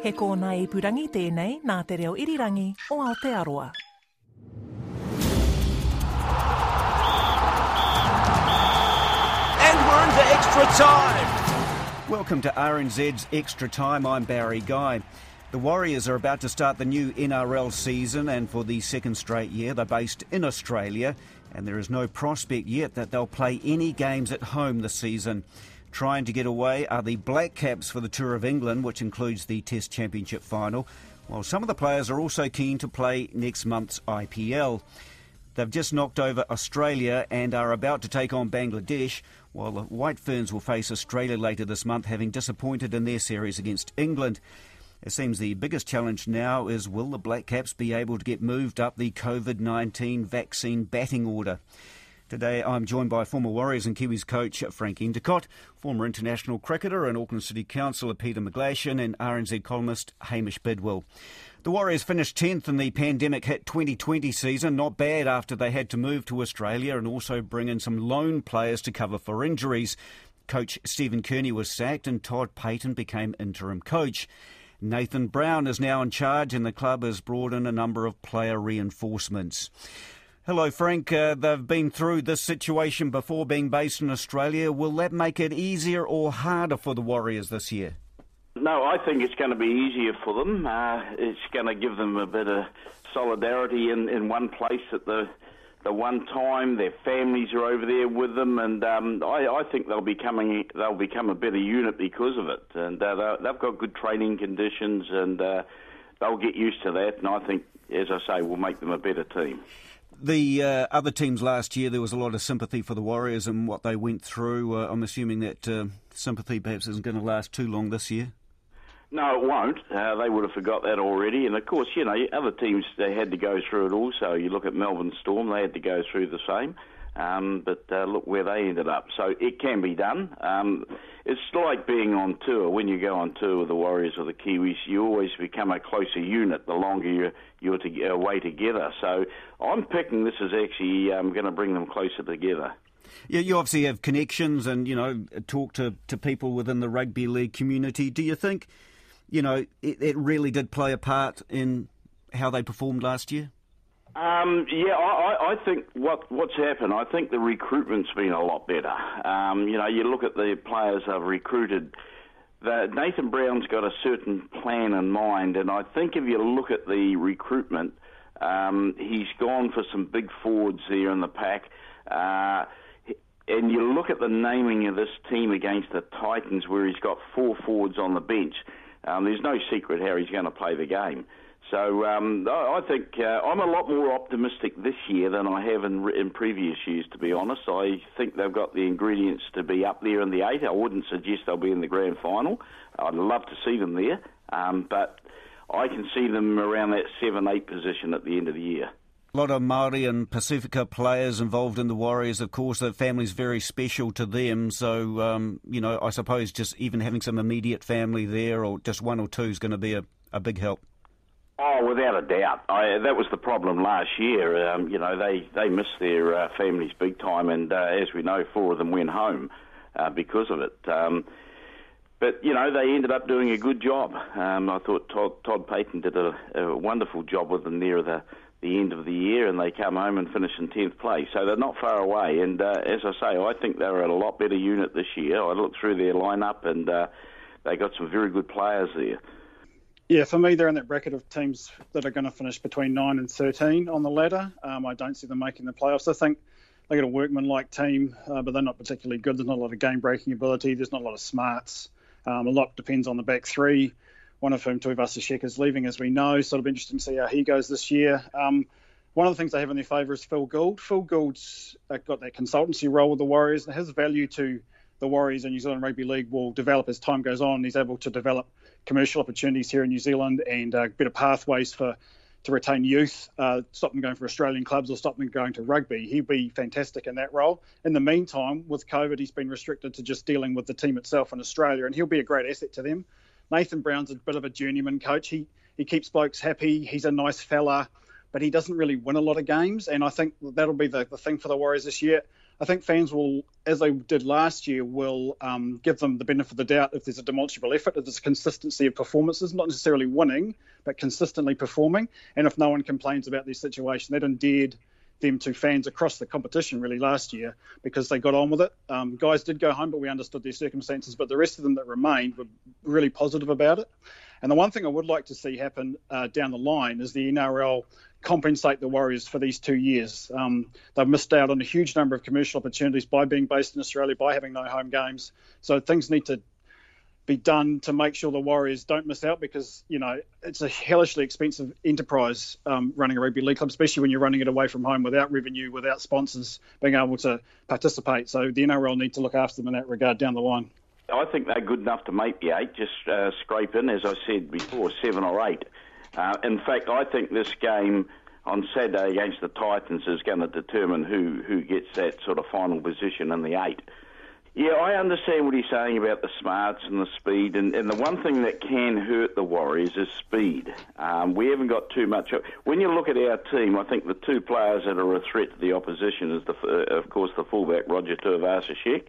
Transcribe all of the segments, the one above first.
He kōna ipurangi tēnei nā te reo irirangi o Aotearoa. And we're into extra time. Welcome to RNZ's Extra Time. I'm Barry Guy. The Warriors are about to start the new NRL season, and for the second straight year, they're based in Australia, and there is no prospect yet that they'll play any games at home this season. Trying to get away are the Black Caps for the Tour of England, which includes the Test Championship final, while some of the players are also keen to play next month's IPL. They've just knocked over Australia and are about to take on Bangladesh, while the White Ferns will face Australia later this month, having disappointed in their series against England. It seems the biggest challenge now is will the Black Caps be able to get moved up the COVID 19 vaccine batting order? Today I'm joined by former Warriors and Kiwis coach Frank Endacott, former international cricketer and Auckland City Councillor Peter McGlashan, and RNZ columnist Hamish Bidwell. The Warriors finished 10th in the pandemic hit 2020 season. Not bad after they had to move to Australia and also bring in some loan players to cover for injuries. Coach Stephen Kearney was sacked and Todd Payten became interim coach. Nathan Brown is now in charge and the club has brought in a number of player reinforcements. Hello, Frank. Uh, they've been through this situation before being based in Australia. Will that make it easier or harder for the Warriors this year? No, I think it's going to be easier for them. Uh, it's going to give them a bit of solidarity in, in one place at the the one time. Their families are over there with them, and um, I, I think they'll be coming. They'll become a better unit because of it. And uh, they've got good training conditions, and uh, they'll get used to that. And I think, as I say, will make them a better team. The uh, other teams last year, there was a lot of sympathy for the Warriors and what they went through. Uh, I'm assuming that uh, sympathy perhaps isn't going to last too long this year. No, it won't. Uh, they would have forgot that already. And of course, you know, other teams they had to go through it also. You look at Melbourne Storm; they had to go through the same. Um, but uh, look where they ended up. So it can be done. Um, it's like being on tour. When you go on tour with the Warriors or the Kiwis, you always become a closer unit the longer you're, you're to, away together. So I'm picking this is actually um, going to bring them closer together. Yeah, you obviously have connections and, you know, talk to, to people within the rugby league community. Do you think you know, it, it really did play a part in how they performed last year? Um, yeah, I, I think what what's happened. I think the recruitment's been a lot better. Um, you know, you look at the players I've recruited. The, Nathan Brown's got a certain plan in mind, and I think if you look at the recruitment, um, he's gone for some big forwards there in the pack. Uh, and you look at the naming of this team against the Titans, where he's got four forwards on the bench. Um, there's no secret how he's going to play the game. So um, I think uh, I'm a lot more optimistic this year than I have in, in previous years. To be honest, I think they've got the ingredients to be up there in the eight. I wouldn't suggest they'll be in the grand final. I'd love to see them there, um, but I can see them around that seven, eight position at the end of the year. A lot of Maori and Pacifica players involved in the Warriors. Of course, their family's very special to them. So, um, you know, I suppose just even having some immediate family there, or just one or two, is going to be a, a big help. Oh, without a doubt. I, that was the problem last year. Um, you know, they they missed their uh, families big time, and uh, as we know, four of them went home uh, because of it. Um, but you know, they ended up doing a good job. Um, I thought Todd, Todd Payten did a, a wonderful job with them near the the end of the year, and they come home and finish in tenth place. So they're not far away. And uh, as I say, I think they're a lot better unit this year. I looked through their lineup, and uh, they got some very good players there. Yeah, for me, they're in that bracket of teams that are going to finish between nine and thirteen on the ladder. Um, I don't see them making the playoffs. I think they got a workman-like team, uh, but they're not particularly good. There's not a lot of game-breaking ability. There's not a lot of smarts. Um, a lot depends on the back three one of whom, Tuivasa-Sheck, is leaving, as we know. So it'll be interesting to see how he goes this year. Um, one of the things they have in their favour is Phil Gould. Phil Gould's got that consultancy role with the Warriors, and his value to the Warriors and New Zealand Rugby League will develop as time goes on. He's able to develop commercial opportunities here in New Zealand and uh, better pathways for to retain youth, uh, stop them going for Australian clubs or stop them going to rugby. He'd be fantastic in that role. In the meantime, with COVID, he's been restricted to just dealing with the team itself in Australia, and he'll be a great asset to them. Nathan Brown's a bit of a journeyman coach. He he keeps blokes happy. He's a nice fella, but he doesn't really win a lot of games. And I think that'll be the, the thing for the Warriors this year. I think fans will, as they did last year, will um, give them the benefit of the doubt if there's a demonstrable effort, if there's consistency of performances, not necessarily winning, but consistently performing. And if no one complains about their situation, that endeared them to fans across the competition really last year because they got on with it. Um, guys did go home, but we understood their circumstances. But the rest of them that remained were really positive about it. And the one thing I would like to see happen uh, down the line is the NRL compensate the Warriors for these two years. Um, they've missed out on a huge number of commercial opportunities by being based in Australia, by having no home games. So things need to be done to make sure the Warriors don't miss out because you know it's a hellishly expensive enterprise um, running a rugby league club, especially when you're running it away from home without revenue, without sponsors being able to participate. So the NRL need to look after them in that regard down the line. I think they're good enough to make the eight, just uh, scrape in, as I said before, seven or eight. Uh, in fact, I think this game on Saturday against the Titans is going to determine who, who gets that sort of final position in the eight. Yeah, I understand what he's saying about the smarts and the speed, and, and the one thing that can hurt the Warriors is speed. Um, we haven't got too much. When you look at our team, I think the two players that are a threat to the opposition is, the, uh, of course, the fullback Roger Tuivasa-Sheck,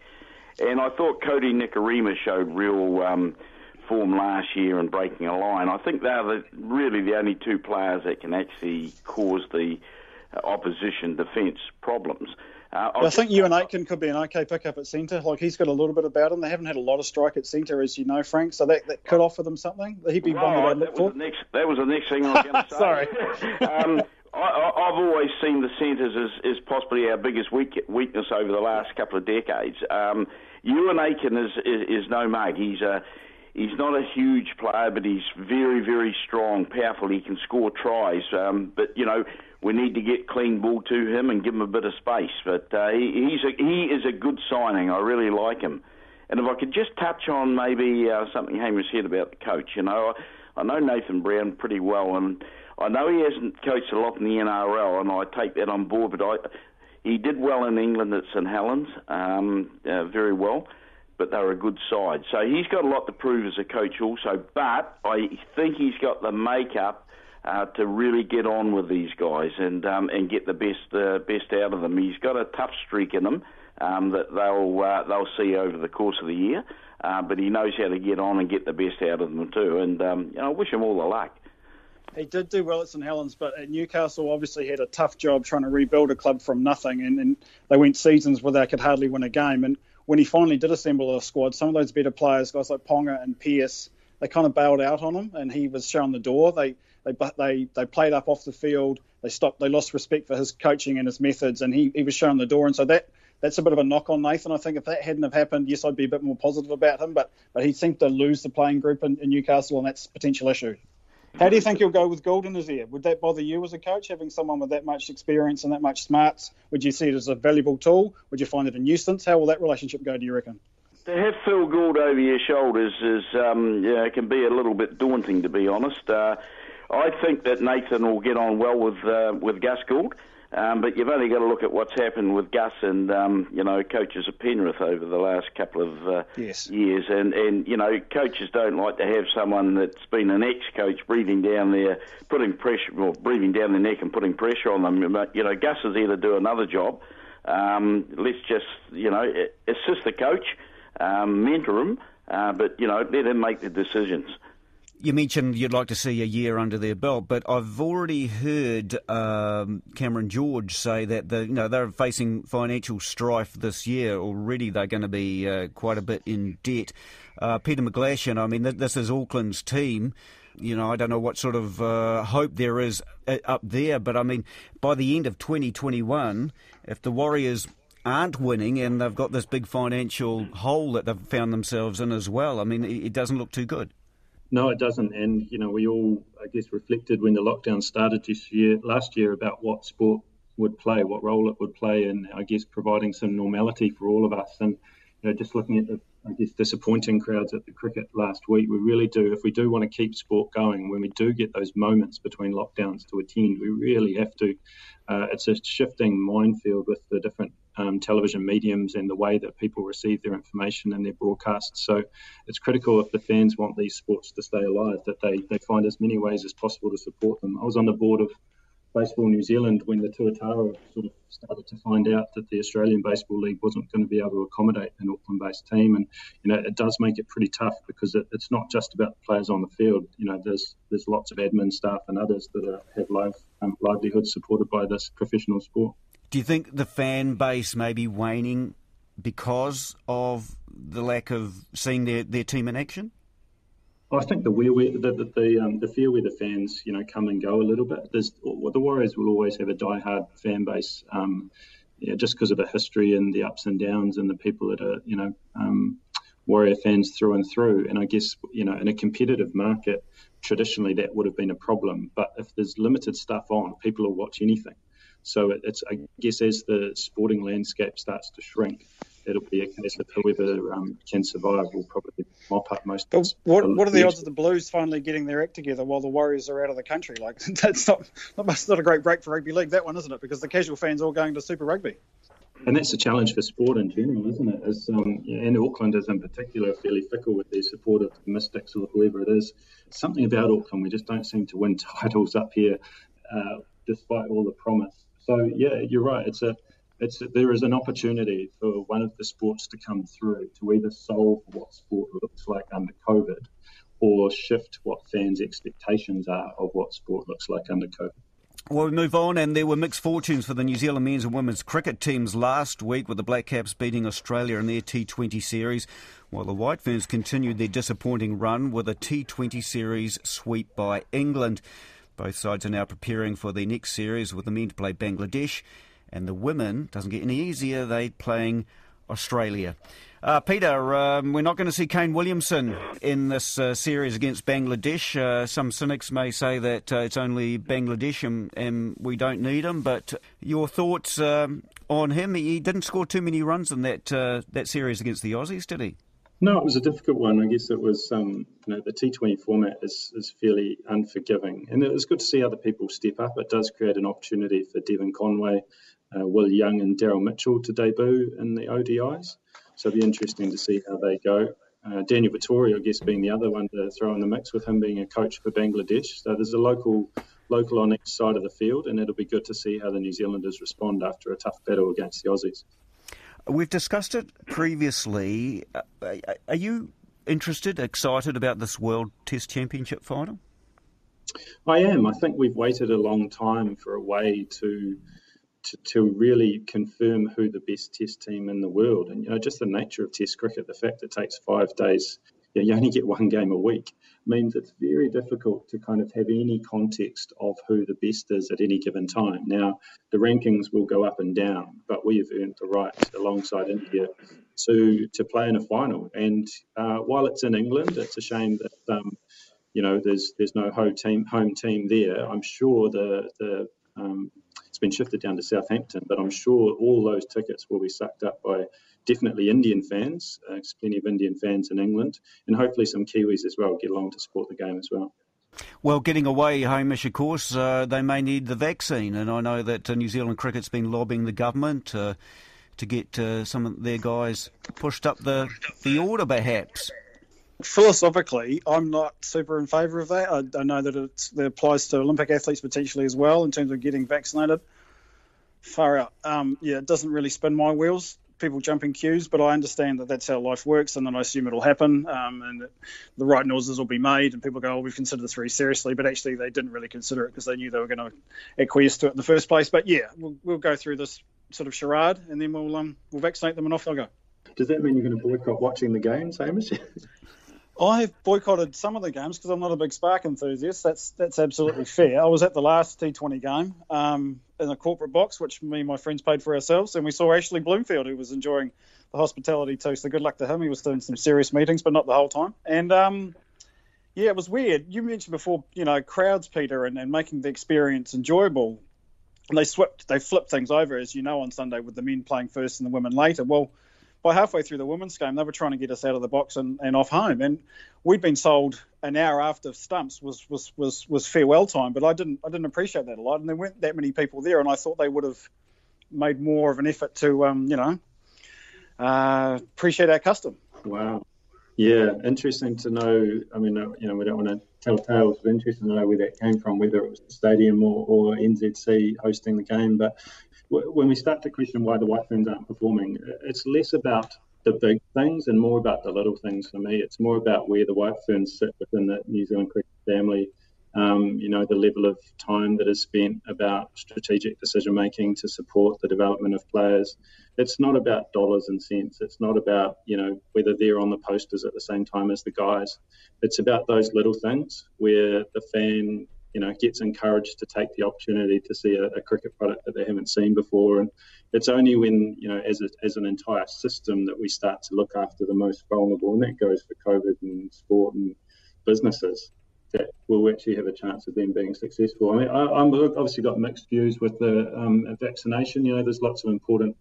and I thought Cody Nikorima showed real um, form last year in breaking a line. I think they're the, really the only two players that can actually cause the uh, opposition defence problems. Uh, I think Euan Aiken could be an okay pickup at centre. Like he's got a little bit about him. They haven't had a lot of strike at centre, as you know, Frank. So that, that could offer them something. He'd be one that I'd for. Next, that was the next thing I was going to say. Sorry. um, I, have always seen the centres as, as possibly our biggest weak, weakness over the last couple of decades. Um, Euan Aiken is, is, is no mate. He's a he's not a huge player, but he's very, very strong, powerful. He can score tries. Um, but you know, we need to get clean ball to him and give him a bit of space. But uh, he, he's a, he is a good signing. I really like him. And if I could just touch on maybe uh, something Hamish said about the coach, you know, I, I know Nathan Brown pretty well, and I know he hasn't coached a lot in the NRL, and I take that on board. But I, he did well in England at St Helens, um, uh, very well but they're a good side. So he's got a lot to prove as a coach also, but I think he's got the makeup uh, to really get on with these guys and um, and get the best uh, best out of them. He's got a tough streak in him um, that they'll uh, they'll see over the course of the year, uh, but he knows how to get on and get the best out of them too. And um, you know, I wish him all the luck. He did do well at St Helens, but at Newcastle obviously had a tough job trying to rebuild a club from nothing, and, and they went seasons where they could hardly win a game. And when he finally did assemble a squad, some of those better players, guys like Ponga and Pearce, they kind of bailed out on him, and he was shown the door. They they they they played up off the field. They stopped. They lost respect for his coaching and his methods, and he, he was shown the door. And so that that's a bit of a knock on Nathan. I think if that hadn't have happened, yes, I'd be a bit more positive about him. But but he seemed to lose the playing group in, in Newcastle, and that's a potential issue. How do you think you'll go with Gulden as here? Would that bother you as a coach, having someone with that much experience and that much smarts? Would you see it as a valuable tool? Would you find it a nuisance? How will that relationship go, do you reckon? To have Phil Gould over your shoulders is um, yeah, it can be a little bit daunting, to be honest. Uh, I think that Nathan will get on well with uh, with Gus Gould. Um, but you've only got to look at what's happened with Gus and um, you know coaches at Penrith over the last couple of uh, yes. years, and and you know coaches don't like to have someone that's been an ex-coach breathing down their putting pressure or breathing down their neck and putting pressure on them. But you know Gus is here to do another job. Um, let's just you know assist the coach, um, mentor him, uh, but you know let him make the decisions. You mentioned you'd like to see a year under their belt, but I've already heard um, Cameron George say that the, you know they're facing financial strife this year. Already, they're going to be uh, quite a bit in debt. Uh, Peter McGlashan, I mean, this is Auckland's team. You know, I don't know what sort of uh, hope there is uh, up there, but I mean, by the end of 2021, if the Warriors aren't winning and they've got this big financial hole that they've found themselves in as well, I mean, it doesn't look too good. No, it doesn't. And you know, we all, I guess, reflected when the lockdown started this year, last year, about what sport would play, what role it would play, and I guess providing some normality for all of us. And you know, just looking at the, I guess, disappointing crowds at the cricket last week, we really do, if we do want to keep sport going, when we do get those moments between lockdowns to attend, we really have to. Uh, it's a shifting minefield with the different um, television mediums and the way that people receive their information and their broadcasts. So it's critical if the fans want these sports to stay alive that they, they find as many ways as possible to support them. I was on the board of Baseball New Zealand when the Tuatara sort of started to find out that the Australian Baseball League wasn't going to be able to accommodate an Auckland-based team, and you know it does make it pretty tough because it, it's not just about the players on the field. You know, there's there's lots of admin staff and others that are, have um, livelihoods supported by this professional sport. Do you think the fan base may be waning because of the lack of seeing their, their team in action? I think the where the the the, um, the fear where the fans you know come and go a little bit. There's the Warriors will always have a die-hard fan base, um, yeah, just because of the history and the ups and downs and the people that are you know um, Warrior fans through and through. And I guess you know in a competitive market, traditionally that would have been a problem. But if there's limited stuff on, people will watch anything. So it's I guess as the sporting landscape starts to shrink, it'll be a case of whoever um, can survive will probably mop up most. But what, what are the odds of the Blues finally getting their act together while the Warriors are out of the country? Like that's not that's not a great break for rugby league, that one, isn't it? Because the casual fans all going to Super Rugby. And that's a challenge for sport in general, isn't it? As um, and Auckland is in particular fairly fickle with their support of the Mystics or whoever it is. Something about Auckland, we just don't seem to win titles up here, uh, despite all the promise. So yeah, you're right. It's a it's there is an opportunity for one of the sports to come through to either solve what sport looks like under COVID or shift what fans' expectations are of what sport looks like under COVID. Well, we move on, and there were mixed fortunes for the New Zealand men's and women's cricket teams last week, with the Black Caps beating Australia in their T20 series, while the White Ferns continued their disappointing run with a T20 series sweep by England. Both sides are now preparing for their next series, with the men to play Bangladesh and the women doesn't get any easier. They're playing Australia. Uh, Peter, um, we're not going to see Kane Williamson in this uh, series against Bangladesh. Uh, some cynics may say that uh, it's only Bangladesh and, and, we don't need him. But your thoughts um, on him? He didn't score too many runs in that uh, that series against the Aussies, did he? No, it was a difficult one. I guess it was, um, you know, the T20 format is, is fairly unforgiving. And it was good to see other people step up. It does create an opportunity for Devon Conway uh, Will Young and Daryl Mitchell to debut in the ODIs. So it'll be interesting to see how they go. Uh, Daniel Vettori, I guess, being the other one to throw in the mix with him being a coach for Bangladesh. So there's a local local on each side of the field, and it'll be good to see how the New Zealanders respond after a tough battle against the Aussies. We've discussed it previously. Uh, are you interested, excited about this World Test Championship final? I am. I think we've waited a long time for a way to to, to really confirm who the best test team in the world. And, you know, just the nature of test cricket, the fact it takes five days, you, know, you only get one game a week, means it's very difficult to kind of have any context of who the best is at any given time. Now, the rankings will go up and down, but we have earned the right alongside India to to play in a final. And uh, while it's in England, it's a shame that um, you know there's there's no home team home team there. I'm sure the the um, been shifted down to Southampton, but I'm sure all those tickets will be sucked up by definitely Indian fans. Uh, there's plenty of Indian fans in England, and hopefully some Kiwis as well get along to support the game as well. Well, getting away, Hamish, of course, uh, they may need the vaccine, and I know that uh, New Zealand cricket's been lobbying the government uh, to get uh, some of their guys pushed up the, the order, perhaps philosophically, I'm not super in favour of that. I, I know that it applies to Olympic athletes potentially as well in terms of getting vaccinated. Far out. Um, yeah, it doesn't really spin my wheels. People jump in queues, but I understand that that's how life works, and then I assume it'll happen, um, and the right noises will be made, and people go, "Oh, we've considered this very seriously," but actually they didn't really consider it because they knew they were going to acquiesce to it in the first place. But yeah, we'll, we'll go through this sort of charade, and then we'll um, we'll vaccinate them, and off they'll go. Does that mean you're going to boycott watching the games, Hamish? I've boycotted some of the games because I'm not a big Spark enthusiast. That's that's absolutely fair. I was at the last T20 game um, in a corporate box, which me and my friends paid for ourselves, and we saw Ashley Bloomfield, who was enjoying the hospitality too. So good luck to him. He was doing some serious meetings, but not the whole time. And um, yeah, it was weird. You mentioned before, you know, crowds, Peter, and, and making the experience enjoyable. And they swept, they flipped things over, as you know, on Sunday with the men playing first and the women later. Well by halfway through the women's game, they were trying to get us out of the box and, and off home. And we'd been sold an hour after stumps was, was, was, was farewell time, but I didn't I didn't appreciate that a lot. And there weren't that many people there, and I thought they would have made more of an effort to um, you know uh, appreciate our custom. Wow. Yeah, interesting to know. I mean, uh, you know, we don't want to tell tales, but interesting to know where that came from, whether it was the stadium or, or NZC hosting the game. But when we start to question why the White Ferns aren't performing, it's less about the big things and more about the little things for me. It's more about where the White Ferns sit within the New Zealand cricket family um, you know, the level of time that is spent about strategic decision making to support the development of players. It's not about dollars and cents. It's not about, you know, whether they're on the posters at the same time as the guys. It's about those little things where the fan, you know, gets encouraged to take the opportunity to see a, a cricket product that they haven't seen before. And it's only when, you know, as, a, as an entire system that we start to look after the most vulnerable, and that goes for COVID and sport and businesses that we'll actually have a chance of them being successful. I mean, I, am obviously got mixed views with the um, vaccination. You know, there's lots of important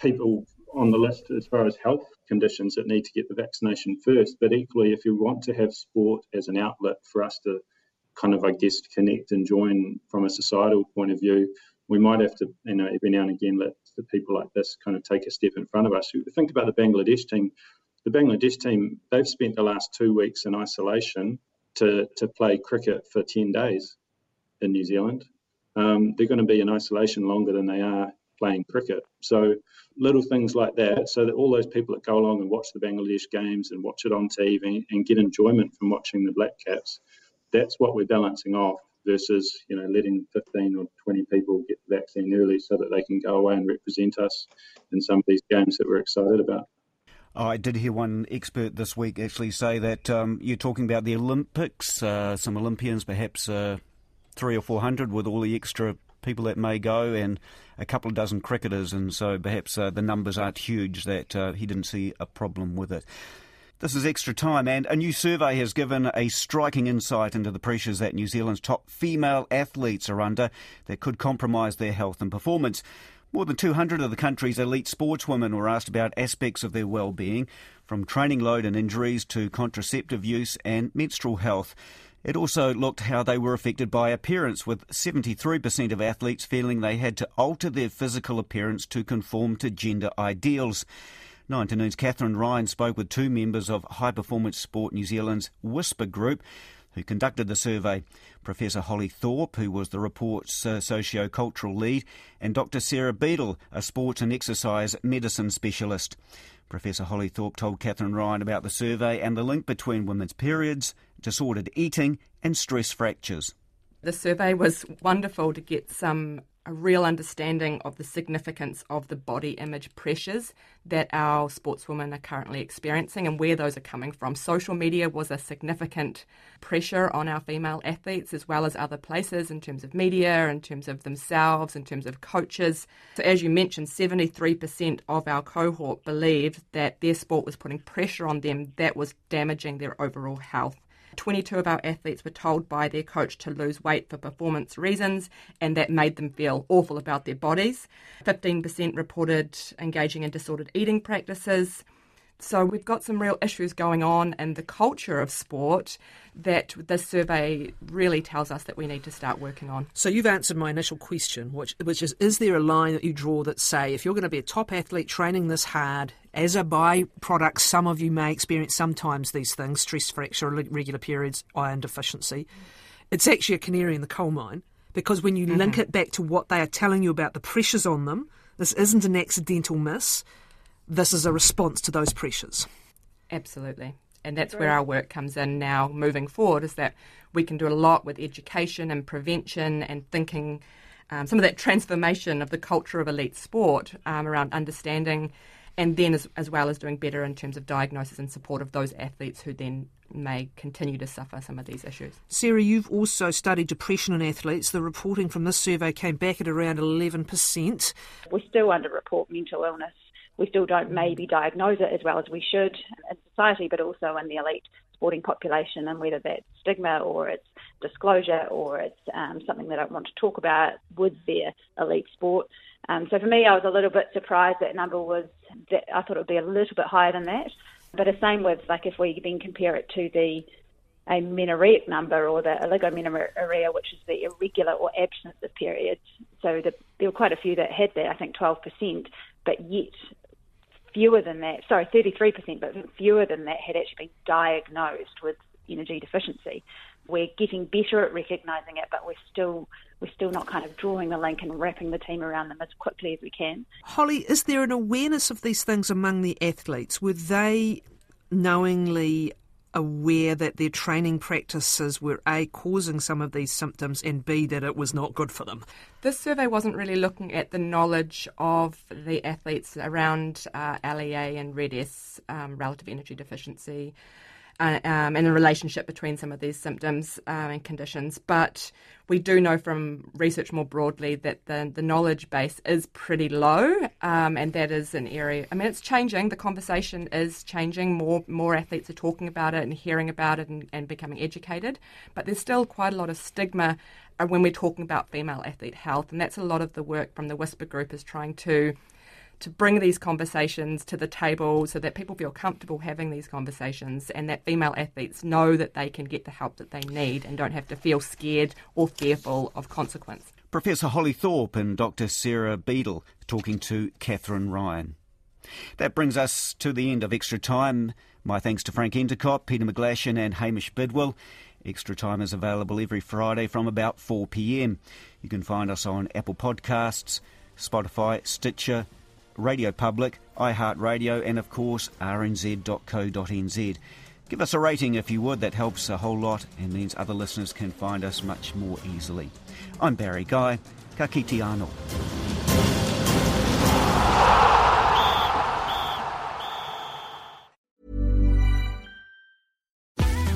people on the list as far as health conditions that need to get the vaccination first. But equally, if you want to have sport as an outlet for us to kind of, I guess, connect and join from a societal point of view, we might have to, you know, every now and again let the people like this kind of take a step in front of us. Think about the Bangladesh team. The Bangladesh team, they've spent the last two weeks in isolation to, to play cricket for 10 days in New Zealand. Um, they're going to be in isolation longer than they are playing cricket. So little things like that, so that all those people that go along and watch the Bangladesh games and watch it on TV and get enjoyment from watching the Black Caps, that's what we're balancing off versus you know letting 15 or 20 people get the vaccine early so that they can go away and represent us in some of these games that we're excited about. Oh, I did hear one expert this week actually say that um, you're talking about the Olympics, uh, some Olympians, perhaps uh, three or four hundred, with all the extra people that may go, and a couple of dozen cricketers, and so perhaps uh, the numbers aren't huge. That uh, he didn't see a problem with it. This is extra time, and a new survey has given a striking insight into the pressures that New Zealand's top female athletes are under that could compromise their health and performance. More than 200 of the country's elite sportswomen were asked about aspects of their well-being, from training load and injuries to contraceptive use and menstrual health. It also looked how they were affected by appearance, with 73% of athletes feeling they had to alter their physical appearance to conform to gender ideals. Nine to Noon's Kathryn Ryan spoke with two members of High Performance Sport New Zealand's Whisper Group who conducted the survey, Professor Holly Thorpe, who was the report's uh, socio-cultural lead, and Dr Sarah Beable, a sports and exercise medicine specialist. Professor Holly Thorpe told Kathryn Ryan about the survey and the link between women's periods, disordered eating, and stress fractures. The survey was wonderful to get some a real understanding of the significance of the body image pressures that our sportswomen are currently experiencing and where those are coming from. Social media was a significant pressure on our female athletes as well as other places in terms of media, in terms of themselves, in terms of coaches. So, as you mentioned, 73% of our cohort believed that their sport was putting pressure on them that was damaging their overall health. 22 of our athletes were told by their coach to lose weight for performance reasons, and that made them feel awful about their bodies. 15% reported engaging in disordered eating practices. So we've got some real issues going on in the culture of sport that this survey really tells us that we need to start working on. So you've answered my initial question, which which is is there a line that you draw that say if you're going to be a top athlete training this hard, as a byproduct, some of you may experience sometimes these things, stress fracture, regular periods, iron deficiency. It's actually a canary in the coal mine because when you mm-hmm. link it back to what they are telling you about the pressures on them, this isn't an accidental miss this is a response to those pressures. Absolutely. And that's where our work comes in now moving forward is that we can do a lot with education and prevention and thinking um, some of that transformation of the culture of elite sport um, around understanding and then as, as well as doing better in terms of diagnosis and support of those athletes who then may continue to suffer some of these issues. Sarah, you've also studied depression in athletes. The reporting from this survey came back at around 11%. We still underreport mental illness we still don't maybe diagnose it as well as we should in society, but also in the elite sporting population, and whether that's stigma or it's disclosure or it's um, something they don't want to talk about with their elite sport. Um, so for me, I was a little bit surprised that number was. That I thought it would be a little bit higher than that. But the same with like if we then compare it to the amenorrheic number or the oligomenorrhea, which is the irregular or absence of periods. So the, there were quite a few that had that, I think 12%, but yet fewer than that, sorry, 33%, but fewer than that had actually been diagnosed with energy deficiency. We're getting better at recognising it, but we're still we're still not kind of drawing the link and wrapping the team around them as quickly as we can. Holly, is there an awareness of these things among the athletes? Were they knowingly aware that their training practices were A, causing some of these symptoms, and B, that it was not good for them? This survey wasn't really looking at the knowledge of the athletes around uh, LEA and RED-S, um, relative energy deficiency, uh, um, and the relationship between some of these symptoms uh, and conditions. But we do know from research more broadly that the, the knowledge base is pretty low, um, and that is an area. I mean, it's changing. The conversation is changing. More more athletes are talking about it and hearing about it and, and becoming educated. But there's still quite a lot of stigma uh, when we're talking about female athlete health, and that's a lot of the work from the Whisper Group is trying to to bring these conversations to the table so that people feel comfortable having these conversations and that female athletes know that they can get the help that they need and don't have to feel scared or fearful of consequence. Professor Holly Thorpe and Dr. Sarah Beable talking to Kathryn Ryan. That brings us to the end of Extra Time. My thanks to Frank Endacott, Peter McGlashan, and Hamish Bidwell. Extra Time is available every Friday from about 4 pm. You can find us on Apple Podcasts, Spotify, Stitcher, Radio Public, iHeartRadio, and of course rnz.co.nz. Give us a rating if you would, that helps a whole lot and means other listeners can find us much more easily. I'm Barry Guy. Ka.